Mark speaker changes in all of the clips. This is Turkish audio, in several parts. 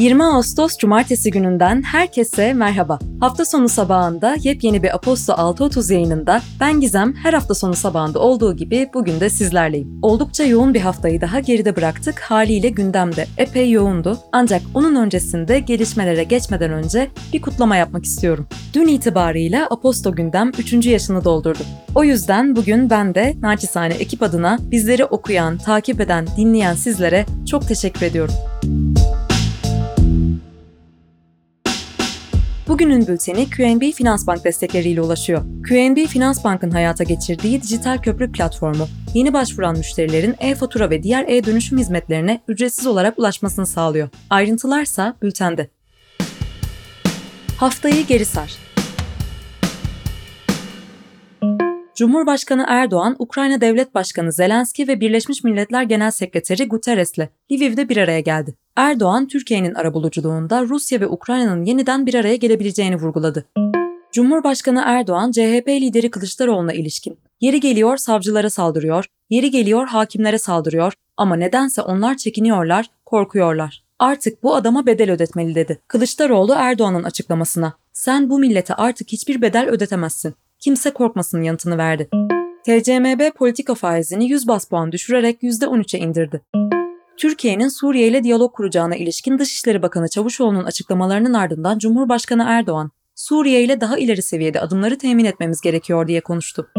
Speaker 1: 20 Ağustos Cumartesi gününden herkese merhaba. Hafta sonu sabahında yepyeni bir Aposto 6.30 yayınında ben Gizem her hafta sonu sabahında olduğu gibi bugün de sizlerleyim. Oldukça yoğun bir haftayı daha geride bıraktık. Haliyle gündemde epey yoğundu. Ancak onun öncesinde gelişmelere geçmeden önce bir kutlama yapmak istiyorum. Dün itibarıyla Aposto gündem 3. yaşını doldurdu. O yüzden bugün ben de naçizane ekip adına bizleri okuyan, takip eden, dinleyen sizlere çok teşekkür ediyorum. Bugünün bülteni QNB Finans Bank destekleriyle ulaşıyor. QNB Finans Bank'ın hayata geçirdiği dijital köprü platformu, yeni başvuran müşterilerin e-fatura ve diğer e-dönüşüm hizmetlerine ücretsiz olarak ulaşmasını sağlıyor. Ayrıntılarsa bültende. Haftayı geri sar. Cumhurbaşkanı Erdoğan, Ukrayna Devlet Başkanı Zelenski ve Birleşmiş Milletler Genel Sekreteri Guterres'le Lviv'de bir araya geldi. Erdoğan, Türkiye'nin arabuluculuğunda Rusya ve Ukrayna'nın yeniden bir araya gelebileceğini vurguladı. Cumhurbaşkanı Erdoğan, CHP lideri Kılıçdaroğlu'na ilişkin, yeri geliyor savcılara saldırıyor, yeri geliyor hakimlere saldırıyor ama nedense onlar çekiniyorlar, korkuyorlar. Artık bu adama bedel ödetmeli dedi. Kılıçdaroğlu Erdoğan'ın açıklamasına, sen bu millete artık hiçbir bedel ödetemezsin. Kimse korkmasın yanıtını verdi. TCMB politika faizini 100 bas puan düşürerek %13'e indirdi. Türkiye'nin Suriye ile diyalog kuracağına ilişkin Dışişleri Bakanı Çavuşoğlu'nun açıklamalarının ardından Cumhurbaşkanı Erdoğan, Suriye ile daha ileri seviyede adımları temin etmemiz gerekiyor diye konuştu.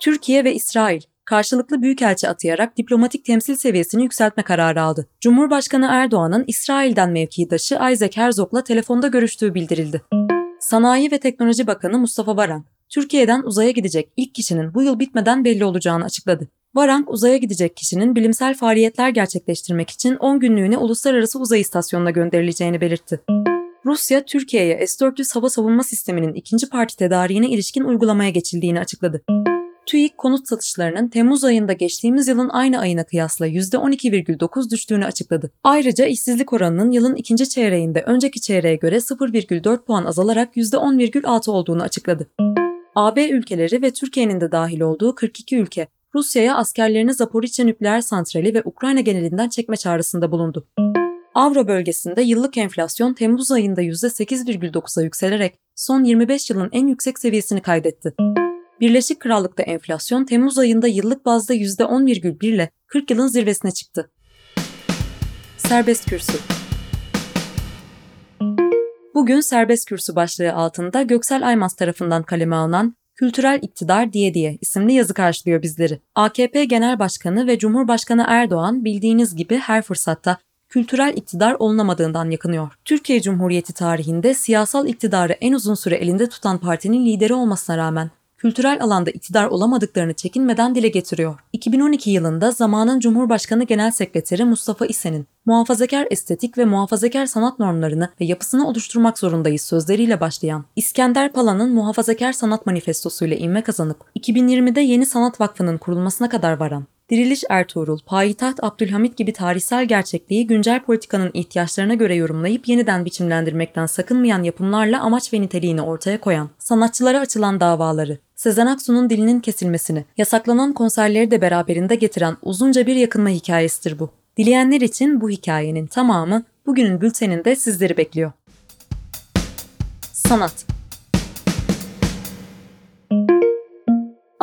Speaker 1: Türkiye ve İsrail karşılıklı büyükelçi atayarak diplomatik temsil seviyesini yükseltme kararı aldı. Cumhurbaşkanı Erdoğan'ın İsrail'den mevkidaşı Isaac Herzog'la telefonda görüştüğü bildirildi. Sanayi ve Teknoloji Bakanı Mustafa Varank, Türkiye'den uzaya gidecek ilk kişinin bu yıl bitmeden belli olacağını açıkladı. Varank uzaya gidecek kişinin bilimsel faaliyetler gerçekleştirmek için 10 günlüğüne uluslararası uzay istasyonuna gönderileceğini belirtti. Rusya, Türkiye'ye S-400 hava savunma sisteminin ikinci parti tedariğine ilişkin uygulamaya geçildiğini açıkladı. TÜİK konut satışlarının Temmuz ayında geçtiğimiz yılın aynı ayına kıyasla %12,9 düştüğünü açıkladı. Ayrıca işsizlik oranının yılın ikinci çeyreğinde önceki çeyreğe göre 0,4 puan azalarak %10,6 olduğunu açıkladı. AB ülkeleri ve Türkiye'nin de dahil olduğu 42 ülke Rusya'ya askerlerini Zaporizhia nükleer santrali ve Ukrayna genelinden çekme çağrısında bulundu. Avro bölgesinde yıllık enflasyon Temmuz ayında %8,9'a yükselerek son 25 yılın en yüksek seviyesini kaydetti. Birleşik Krallık'ta enflasyon Temmuz ayında yıllık bazda %10,1 ile 40 yılın zirvesine çıktı. Serbest kürsü Bugün serbest kürsü başlığı altında Göksel Aymaz tarafından kaleme alınan Kültürel İktidar diye diye isimli yazı karşılıyor bizleri. AKP Genel Başkanı ve Cumhurbaşkanı Erdoğan bildiğiniz gibi her fırsatta kültürel iktidar olunamadığından yakınıyor. Türkiye Cumhuriyeti tarihinde siyasal iktidarı en uzun süre elinde tutan partinin lideri olmasına rağmen kültürel alanda iktidar olamadıklarını çekinmeden dile getiriyor. 2012 yılında zamanın Cumhurbaşkanı Genel Sekreteri Mustafa İsen'in muhafazakar estetik ve muhafazakar sanat normlarını ve yapısını oluşturmak zorundayız sözleriyle başlayan İskender Pala'nın muhafazakar sanat manifestosuyla inme kazanıp 2020'de Yeni Sanat Vakfı'nın kurulmasına kadar varan Diriliş Ertuğrul, Payitaht Abdülhamit gibi tarihsel gerçekliği güncel politikanın ihtiyaçlarına göre yorumlayıp yeniden biçimlendirmekten sakınmayan yapımlarla amaç ve niteliğini ortaya koyan, sanatçılara açılan davaları, Sezen Aksu'nun dilinin kesilmesini, yasaklanan konserleri de beraberinde getiren uzunca bir yakınma hikayesidir bu. Dileyenler için bu hikayenin tamamı bugünün bülteninde sizleri bekliyor. Sanat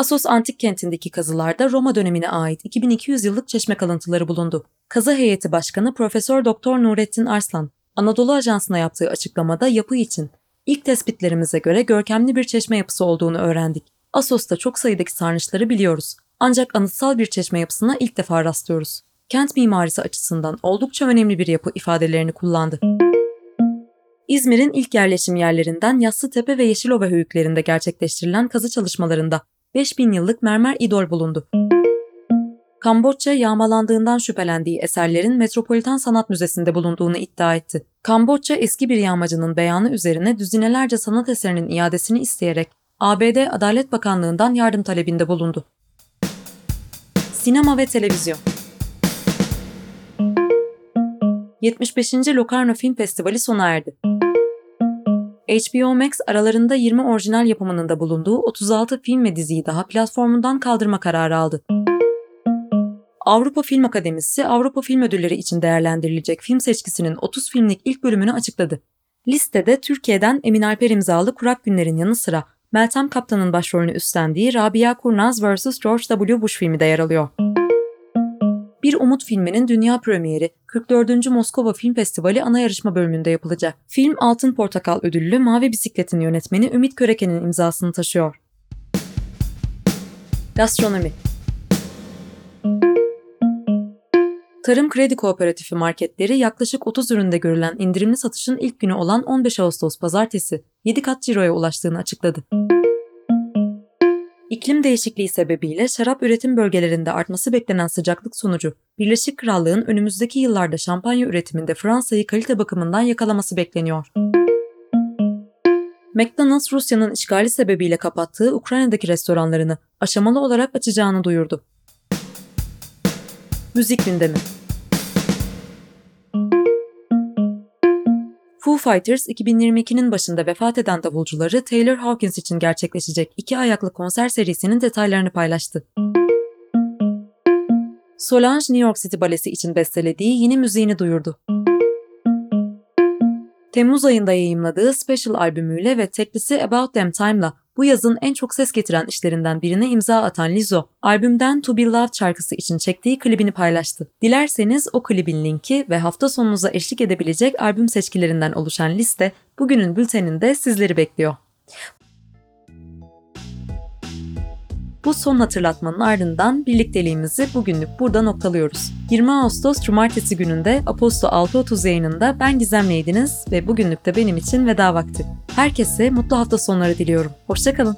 Speaker 1: Asos Antik Kenti'ndeki kazılarda Roma dönemine ait 2200 yıllık çeşme kalıntıları bulundu. Kazı heyeti başkanı Profesör Doktor Nurettin Arslan, Anadolu Ajansı'na yaptığı açıklamada yapı için ilk tespitlerimize göre görkemli bir çeşme yapısı olduğunu öğrendik. Asos'ta çok sayıdaki sarnıçları biliyoruz. Ancak anıtsal bir çeşme yapısına ilk defa rastlıyoruz. Kent mimarisi açısından oldukça önemli bir yapı ifadelerini kullandı. İzmir'in ilk yerleşim yerlerinden Yassıtepe ve Yeşilova höyüklerinde gerçekleştirilen kazı çalışmalarında 5000 yıllık mermer idol bulundu. Kamboçya yağmalandığından şüphelendiği eserlerin Metropolitan Sanat Müzesi'nde bulunduğunu iddia etti. Kamboçya eski bir yağmacının beyanı üzerine düzinelerce sanat eserinin iadesini isteyerek ABD Adalet Bakanlığı'ndan yardım talebinde bulundu. Sinema ve Televizyon 75. Locarno Film Festivali sona erdi. HBO Max aralarında 20 orijinal yapımının da bulunduğu 36 film ve diziyi daha platformundan kaldırma kararı aldı. Avrupa Film Akademisi Avrupa Film Ödülleri için değerlendirilecek film seçkisinin 30 filmlik ilk bölümünü açıkladı. Listede Türkiye'den Emin Alper imzalı Kurak Günler'in yanı sıra Meltem Kaptan'ın başrolünü üstlendiği Rabia Kurnaz vs. George W. Bush filmi de yer alıyor. Bir Umut filminin dünya premieri 44. Moskova Film Festivali ana yarışma bölümünde yapılacak. Film Altın Portakal ödüllü Mavi Bisiklet'in yönetmeni Ümit Köreke'nin imzasını taşıyor. Gastronomi Tarım Kredi Kooperatifi marketleri yaklaşık 30 üründe görülen indirimli satışın ilk günü olan 15 Ağustos pazartesi 7 kat ciroya ulaştığını açıkladı. İklim değişikliği sebebiyle şarap üretim bölgelerinde artması beklenen sıcaklık sonucu Birleşik Krallığın önümüzdeki yıllarda şampanya üretiminde Fransa'yı kalite bakımından yakalaması bekleniyor. McDonald's Rusya'nın işgali sebebiyle kapattığı Ukrayna'daki restoranlarını aşamalı olarak açacağını duyurdu. Müzik gündemi Foo Fighters 2022'nin başında vefat eden davulcuları Taylor Hawkins için gerçekleşecek iki ayaklı konser serisinin detaylarını paylaştı. Solange New York City Balesi için bestelediği yeni müziğini duyurdu. Temmuz ayında yayımladığı Special albümüyle ve teklisi About Them Time'la bu yazın en çok ses getiren işlerinden birine imza atan Lizzo, albümden To Be Loved şarkısı için çektiği klibini paylaştı. Dilerseniz o klibin linki ve hafta sonunuza eşlik edebilecek albüm seçkilerinden oluşan liste bugünün bülteninde sizleri bekliyor. Bu son hatırlatmanın ardından birlikteliğimizi bugünlük burada noktalıyoruz. 20 Ağustos Cumartesi gününde Aposto 6.30 yayınında ben Gizem Neydiniz ve bugünlük de benim için veda vakti. Herkese mutlu hafta sonları diliyorum. Hoşçakalın.